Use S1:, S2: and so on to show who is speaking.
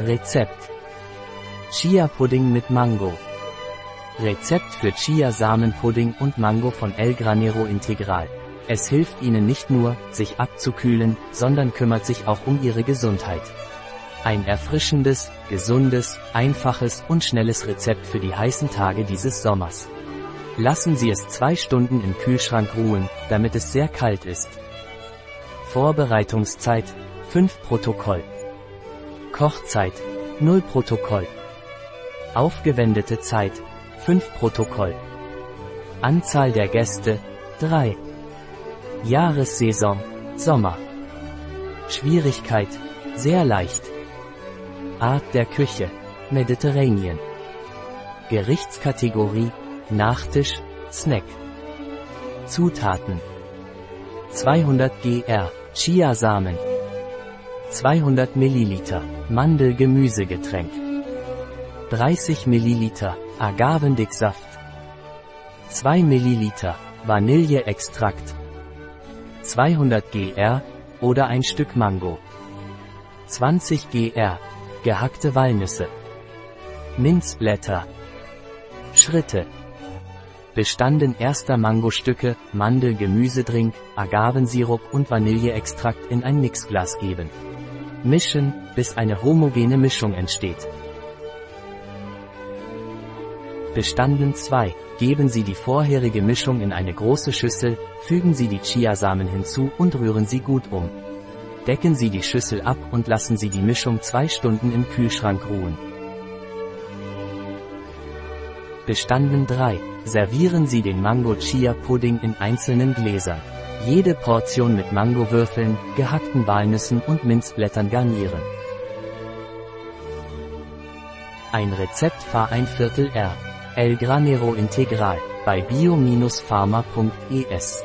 S1: Rezept. Chia-Pudding mit Mango. Rezept für Chia-Samenpudding und Mango von El Granero Integral. Es hilft Ihnen nicht nur, sich abzukühlen, sondern kümmert sich auch um Ihre Gesundheit. Ein erfrischendes, gesundes, einfaches und schnelles Rezept für die heißen Tage dieses Sommers. Lassen Sie es zwei Stunden im Kühlschrank ruhen, damit es sehr kalt ist. Vorbereitungszeit 5 Protokoll. Kochzeit 0 Protokoll. Aufgewendete Zeit 5 Protokoll. Anzahl der Gäste 3. Jahressaison Sommer. Schwierigkeit sehr leicht. Art der Küche Mediterranean. Gerichtskategorie Nachtisch Snack. Zutaten 200 gr Chiasamen 200 ml Mandel-Gemüsegetränk. 30 ml Agavendicksaft. 2 ml Vanilleextrakt. 200 gr oder ein Stück Mango. 20 gr gehackte Walnüsse. Minzblätter. Schritte. Bestanden erster Mangostücke, Mandel-Gemüsedrink, Agavensirup und Vanilleextrakt in ein Mixglas geben. Mischen, bis eine homogene Mischung entsteht. Bestanden 2. Geben Sie die vorherige Mischung in eine große Schüssel, fügen Sie die Chiasamen hinzu und rühren Sie gut um. Decken Sie die Schüssel ab und lassen Sie die Mischung zwei Stunden im Kühlschrank ruhen. Bestanden 3. Servieren Sie den Mango Chia Pudding in einzelnen Gläsern. Jede Portion mit Mangowürfeln, gehackten Walnüssen und Minzblättern garnieren. Ein Rezept Fahr ein Viertel R. El Granero Integral bei bio-pharma.es